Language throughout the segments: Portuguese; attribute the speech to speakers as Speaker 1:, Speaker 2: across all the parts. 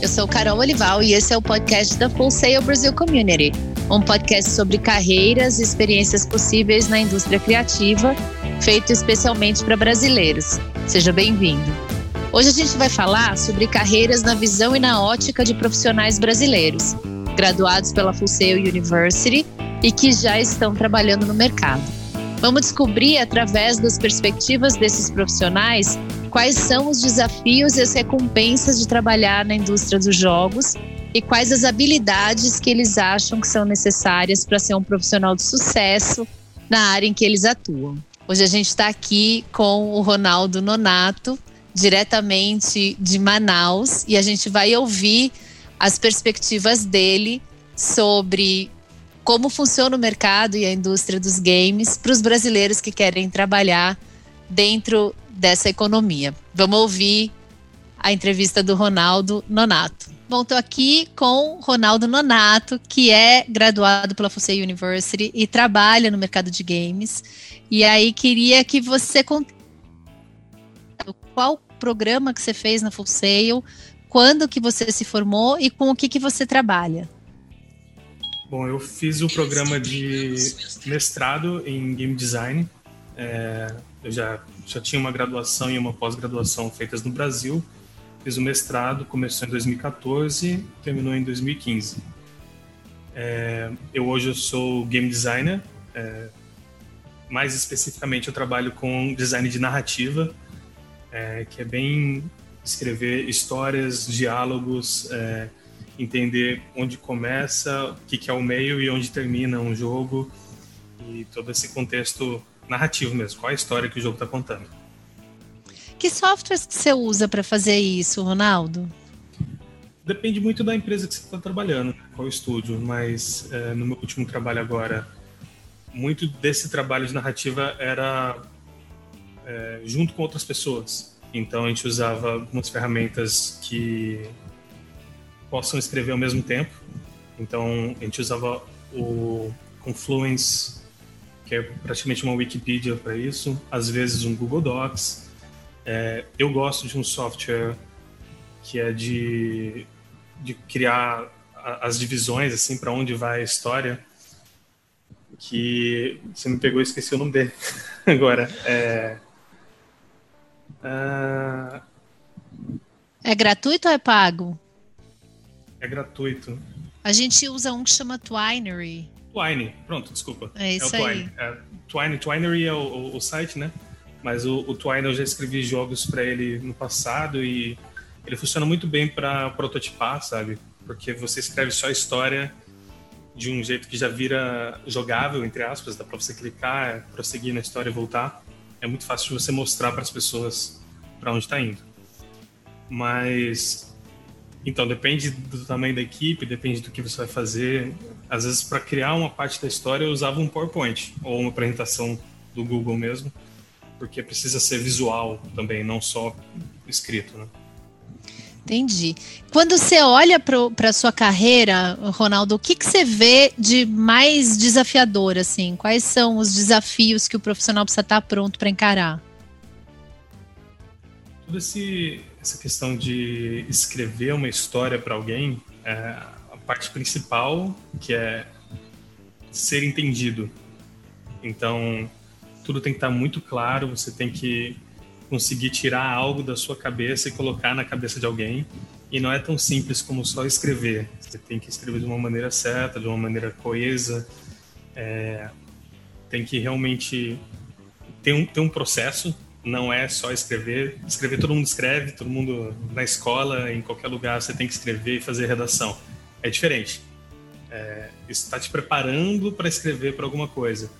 Speaker 1: Eu sou Carol Olival e esse é o podcast da Full Sail Brasil Community, um podcast sobre carreiras e experiências possíveis na indústria criativa, feito especialmente para brasileiros. Seja bem-vindo. Hoje a gente vai falar sobre carreiras na visão e na ótica de profissionais brasileiros, graduados pela Full Sail University e que já estão trabalhando no mercado. Vamos descobrir, através das perspectivas desses profissionais, quais são os desafios e as recompensas de trabalhar na indústria dos jogos e quais as habilidades que eles acham que são necessárias para ser um profissional de sucesso na área em que eles atuam. Hoje a gente está aqui com o Ronaldo Nonato, diretamente de Manaus, e a gente vai ouvir as perspectivas dele sobre como funciona o mercado e a indústria dos games para os brasileiros que querem trabalhar dentro dessa economia. Vamos ouvir a entrevista do Ronaldo Nonato. Bom, estou aqui com Ronaldo Nonato, que é graduado pela Fusei University e trabalha no mercado de games. E aí queria que você contasse qual programa que você fez na Full Sail, quando que você se formou e com o que, que você trabalha.
Speaker 2: Bom, eu fiz o programa de mestrado em Game Design. É, eu já, já tinha uma graduação e uma pós-graduação feitas no Brasil. Fiz o mestrado, começou em 2014, terminou em 2015. É, eu hoje eu sou game designer. É, mais especificamente, eu trabalho com design de narrativa, é, que é bem escrever histórias, diálogos, é, entender onde começa, o que, que é o meio e onde termina um jogo e todo esse contexto narrativo mesmo, qual a história que o jogo está contando.
Speaker 1: Que softwares que você usa para fazer isso, Ronaldo?
Speaker 2: Depende muito da empresa que você está trabalhando, qual estúdio, mas é, no meu último trabalho agora, muito desse trabalho de narrativa era é, junto com outras pessoas. Então a gente usava algumas ferramentas que possam escrever ao mesmo tempo. Então a gente usava o Confluence que é praticamente uma Wikipedia para isso, às vezes um Google Docs. É, eu gosto de um software que é de, de criar as divisões assim para onde vai a história que você me pegou e esqueci o nome dele agora. É
Speaker 1: é gratuito ou é pago?
Speaker 2: é gratuito.
Speaker 1: A gente usa um que chama Twinery
Speaker 2: Twine, pronto, desculpa.
Speaker 1: É isso
Speaker 2: é o
Speaker 1: Twine.
Speaker 2: aí. É, Twine, Twinery é o, o, o, site, né? Mas o, o Twine eu já escrevi jogos para ele no passado e ele funciona muito bem para prototipar, sabe? Porque você escreve só a história de um jeito que já vira jogável, entre aspas, dá para você clicar, prosseguir na história e voltar. É muito fácil de você mostrar para as pessoas para onde está indo. Mas então, depende do tamanho da equipe, depende do que você vai fazer. Às vezes, para criar uma parte da história, eu usava um PowerPoint ou uma apresentação do Google mesmo, porque precisa ser visual também, não só escrito, né?
Speaker 1: Entendi. Quando você olha para a sua carreira, Ronaldo, o que, que você vê de mais desafiador? Assim? Quais são os desafios que o profissional precisa estar pronto para encarar?
Speaker 2: Todo esse essa questão de escrever uma história para alguém, é a parte principal, que é ser entendido. Então, tudo tem que estar muito claro, você tem que conseguir tirar algo da sua cabeça e colocar na cabeça de alguém. E não é tão simples como só escrever. Você tem que escrever de uma maneira certa, de uma maneira coesa. É, tem que realmente ter um, ter um processo não é só escrever. Escrever todo mundo escreve, todo mundo na escola, em qualquer lugar você tem que escrever e fazer redação. É diferente. É, isso está te preparando para escrever para alguma coisa,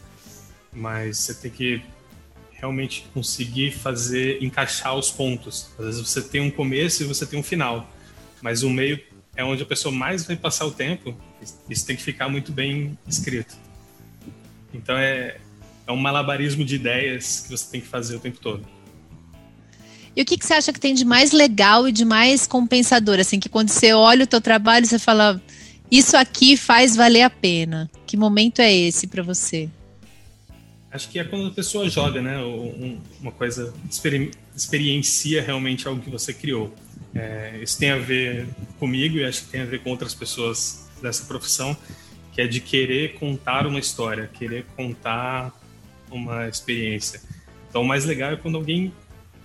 Speaker 2: mas você tem que realmente conseguir fazer encaixar os pontos. Às vezes você tem um começo e você tem um final, mas o meio é onde a pessoa mais vai passar o tempo. Isso tem que ficar muito bem escrito. Então é, é um malabarismo de ideias que você tem que fazer o tempo todo.
Speaker 1: E o que, que você acha que tem de mais legal e de mais compensador? Assim, que quando você olha o teu trabalho, você fala, isso aqui faz valer a pena. Que momento é esse para você?
Speaker 2: Acho que é quando a pessoa joga, né? uma coisa, experiencia realmente algo que você criou. É, isso tem a ver comigo e acho que tem a ver com outras pessoas dessa profissão, que é de querer contar uma história, querer contar uma experiência. Então, o mais legal é quando alguém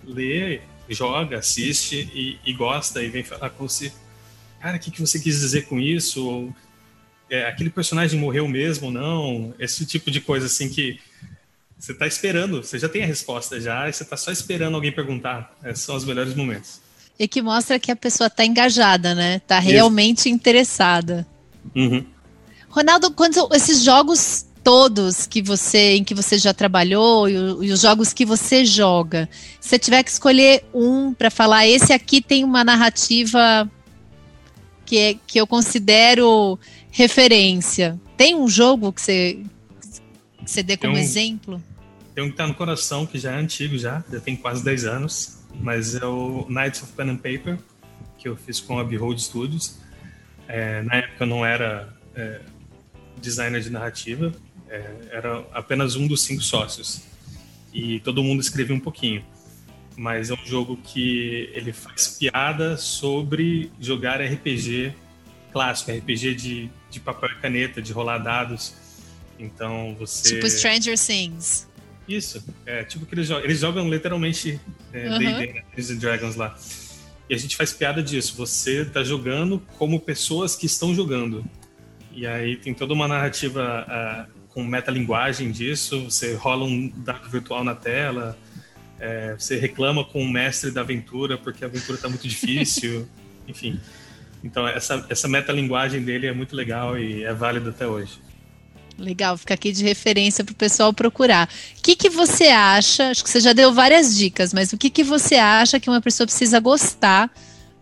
Speaker 2: lê, joga, assiste e, e gosta e vem falar com você, cara, o que, que você quis dizer com isso? Ou, é, aquele personagem morreu mesmo ou não? Esse tipo de coisa assim que você está esperando, você já tem a resposta já, e você está só esperando alguém perguntar. Esses são os melhores momentos.
Speaker 1: E que mostra que a pessoa está engajada, né? Está realmente Isso. interessada.
Speaker 2: Uhum.
Speaker 1: Ronaldo, quando esses jogos todos que você em que você já trabalhou e, e os jogos que você joga, se você tiver que escolher um para falar, esse aqui tem uma narrativa que, é, que eu considero referência. Tem um jogo que você, que você dê como um, exemplo?
Speaker 2: Tem um que tá no coração, que já é antigo já, já tem quase 10 anos, mas é o Knights of Pen and Paper, que eu fiz com a Behold Studios. É, na época eu não era é, designer de narrativa, era apenas um dos cinco sócios. E todo mundo escrevia um pouquinho. Mas é um jogo que ele faz piada sobre jogar RPG clássico, RPG de, de papel e caneta, de rolar dados. Então você.
Speaker 1: Tipo Stranger Things.
Speaker 2: Isso, é tipo que eles jogam, eles jogam literalmente é, uhum. D&D, né? Dungeons Dragons lá. E a gente faz piada disso, você tá jogando como pessoas que estão jogando. E aí tem toda uma narrativa com metalinguagem disso, você rola um dado virtual na tela, é, você reclama com o mestre da aventura porque a aventura tá muito difícil, enfim. Então essa, essa metalinguagem dele é muito legal e é válida até hoje.
Speaker 1: Legal, fica aqui de referência para o pessoal procurar. O que, que você acha? Acho que você já deu várias dicas, mas o que, que você acha que uma pessoa precisa gostar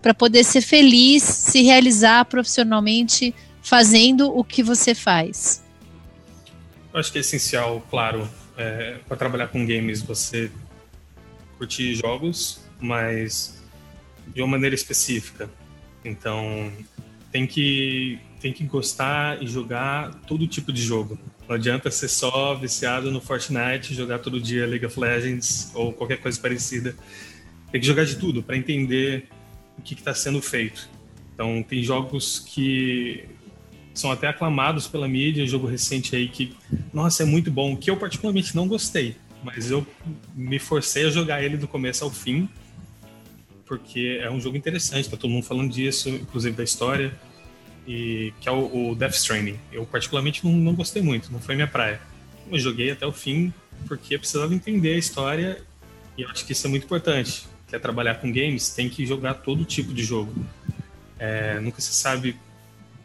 Speaker 1: para poder ser feliz, se realizar profissionalmente fazendo o que você faz?
Speaker 2: Eu acho que é essencial, claro, é, para trabalhar com games, você curtir jogos, mas de uma maneira específica. Então, tem que tem que gostar e jogar todo tipo de jogo. Não adianta ser só viciado no Fortnite, jogar todo dia League of Legends ou qualquer coisa parecida. Tem que jogar de tudo para entender o que está sendo feito. Então, tem jogos que são até aclamados pela mídia, jogo recente aí que, nossa, é muito bom, que eu particularmente não gostei, mas eu me forcei a jogar ele do começo ao fim, porque é um jogo interessante, tá todo mundo falando disso, inclusive da história e que é o, o Death Stranding. Eu particularmente não, não gostei muito, não foi minha praia. Eu joguei até o fim porque eu precisava entender a história e eu acho que isso é muito importante. Quer trabalhar com games, tem que jogar todo tipo de jogo. É, nunca se sabe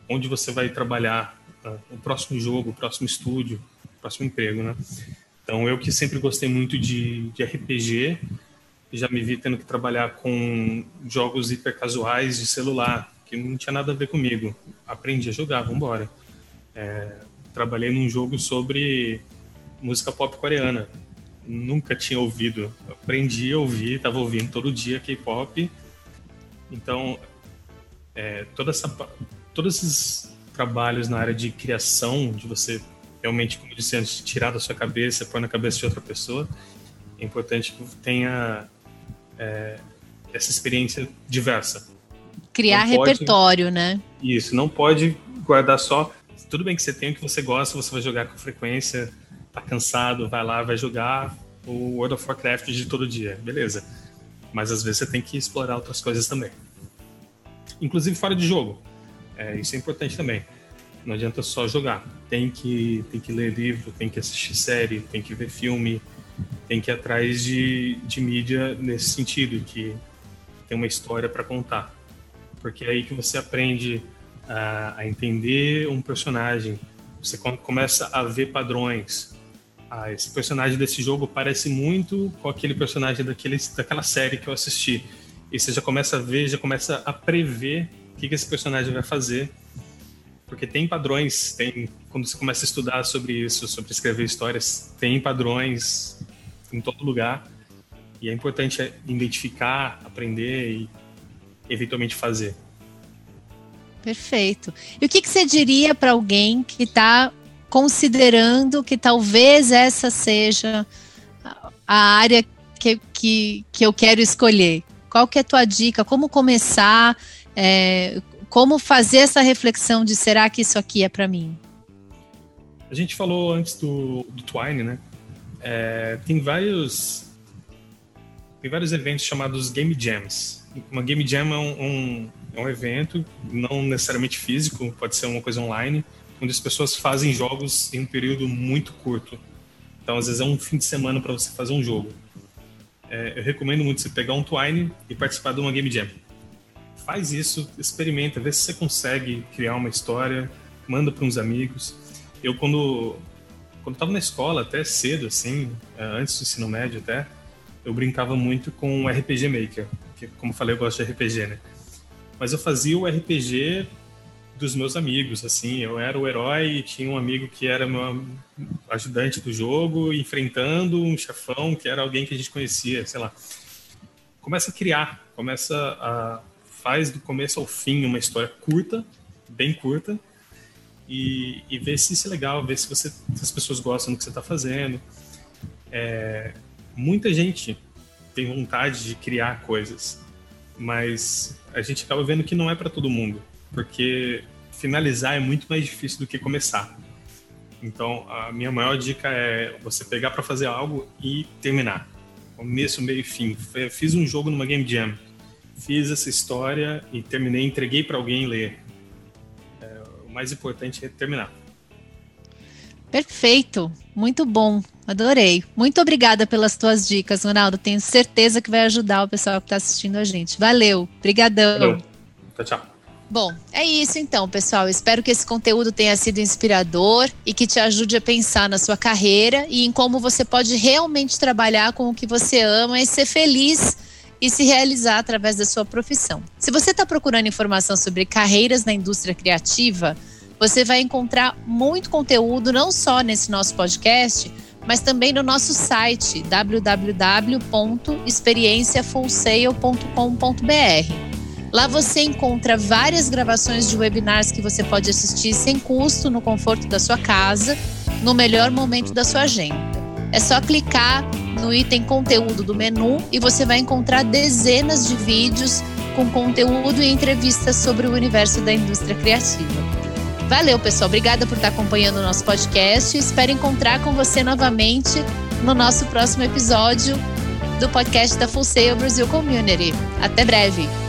Speaker 2: onde você vai trabalhar uh, o próximo jogo, o próximo estúdio, o próximo emprego, né? Então eu que sempre gostei muito de, de RPG, já me vi tendo que trabalhar com jogos hipercasuais de celular, que não tinha nada a ver comigo. Aprendi a jogar, vambora. É, trabalhei num jogo sobre música pop coreana. Nunca tinha ouvido. Aprendi a ouvir, estava ouvindo todo dia K-pop. Então, é, toda essa, todos esses trabalhos na área de criação, de você realmente, como eu disse antes, tirar da sua cabeça, pôr na cabeça de outra pessoa, é importante que tenha é, essa experiência diversa
Speaker 1: Criar repertório, né?
Speaker 2: Isso, não pode guardar só. Tudo bem que você tem o que você gosta, você vai jogar com frequência, tá cansado, vai lá, vai jogar o World of Warcraft de todo dia, beleza. Mas às vezes você tem que explorar outras coisas também. Inclusive fora de jogo. É, isso é importante também. Não adianta só jogar. Tem que, tem que ler livro, tem que assistir série, tem que ver filme, tem que ir atrás de, de mídia nesse sentido, que tem uma história para contar porque é aí que você aprende a, a entender um personagem, você começa a ver padrões. Ah, esse personagem desse jogo parece muito com aquele personagem daquele, daquela série que eu assisti. E você já começa a ver, já começa a prever o que, que esse personagem vai fazer. Porque tem padrões, tem quando você começa a estudar sobre isso, sobre escrever histórias, tem padrões em todo lugar. E é importante identificar, aprender e eventualmente fazer.
Speaker 1: Perfeito. E o que, que você diria para alguém que está considerando que talvez essa seja a área que, que, que eu quero escolher? Qual que é a tua dica? Como começar? É, como fazer essa reflexão de será que isso aqui é para mim?
Speaker 2: A gente falou antes do, do Twine, né? É, tem vários tem vários eventos chamados Game Jams. Uma Game Jam é um, um, é um evento, não necessariamente físico, pode ser uma coisa online, onde as pessoas fazem jogos em um período muito curto. Então, às vezes, é um fim de semana para você fazer um jogo. É, eu recomendo muito você pegar um Twine e participar de uma Game Jam. Faz isso, experimenta, vê se você consegue criar uma história, manda para uns amigos. Eu, quando quando estava na escola, até cedo, assim, é, antes do ensino médio até, eu brincava muito com RPG Maker, que, como falei, eu gosto de RPG, né? Mas eu fazia o RPG dos meus amigos, assim, eu era o herói e tinha um amigo que era meu ajudante do jogo, enfrentando um chefão que era alguém que a gente conhecia, sei lá. Começa a criar, começa a faz do começo ao fim uma história curta, bem curta, e, e ver se isso é legal, ver se, você, se as pessoas gostam do que você está fazendo. É, muita gente tem vontade de criar coisas, mas a gente acaba vendo que não é para todo mundo, porque finalizar é muito mais difícil do que começar. Então, a minha maior dica é você pegar para fazer algo e terminar. Começo, meio e fim. Fiz um jogo numa Game Jam. Fiz essa história e terminei, entreguei para alguém ler mais importante é terminar.
Speaker 1: Perfeito, muito bom, adorei. Muito obrigada pelas tuas dicas, Ronaldo. Tenho certeza que vai ajudar o pessoal que está assistindo a gente. Valeu, brigadão. Valeu.
Speaker 2: Tchau, tchau.
Speaker 1: Bom, é isso então, pessoal. Espero que esse conteúdo tenha sido inspirador e que te ajude a pensar na sua carreira e em como você pode realmente trabalhar com o que você ama e ser feliz e se realizar através da sua profissão. Se você está procurando informação sobre carreiras na indústria criativa, você vai encontrar muito conteúdo, não só nesse nosso podcast, mas também no nosso site www.experienciafullsale.com.br. Lá você encontra várias gravações de webinars que você pode assistir sem custo no conforto da sua casa, no melhor momento da sua agenda. É só clicar no item conteúdo do menu e você vai encontrar dezenas de vídeos com conteúdo e entrevistas sobre o universo da indústria criativa. Valeu, pessoal. Obrigada por estar acompanhando o nosso podcast. Espero encontrar com você novamente no nosso próximo episódio do podcast da Full Sail Brasil Community. Até breve.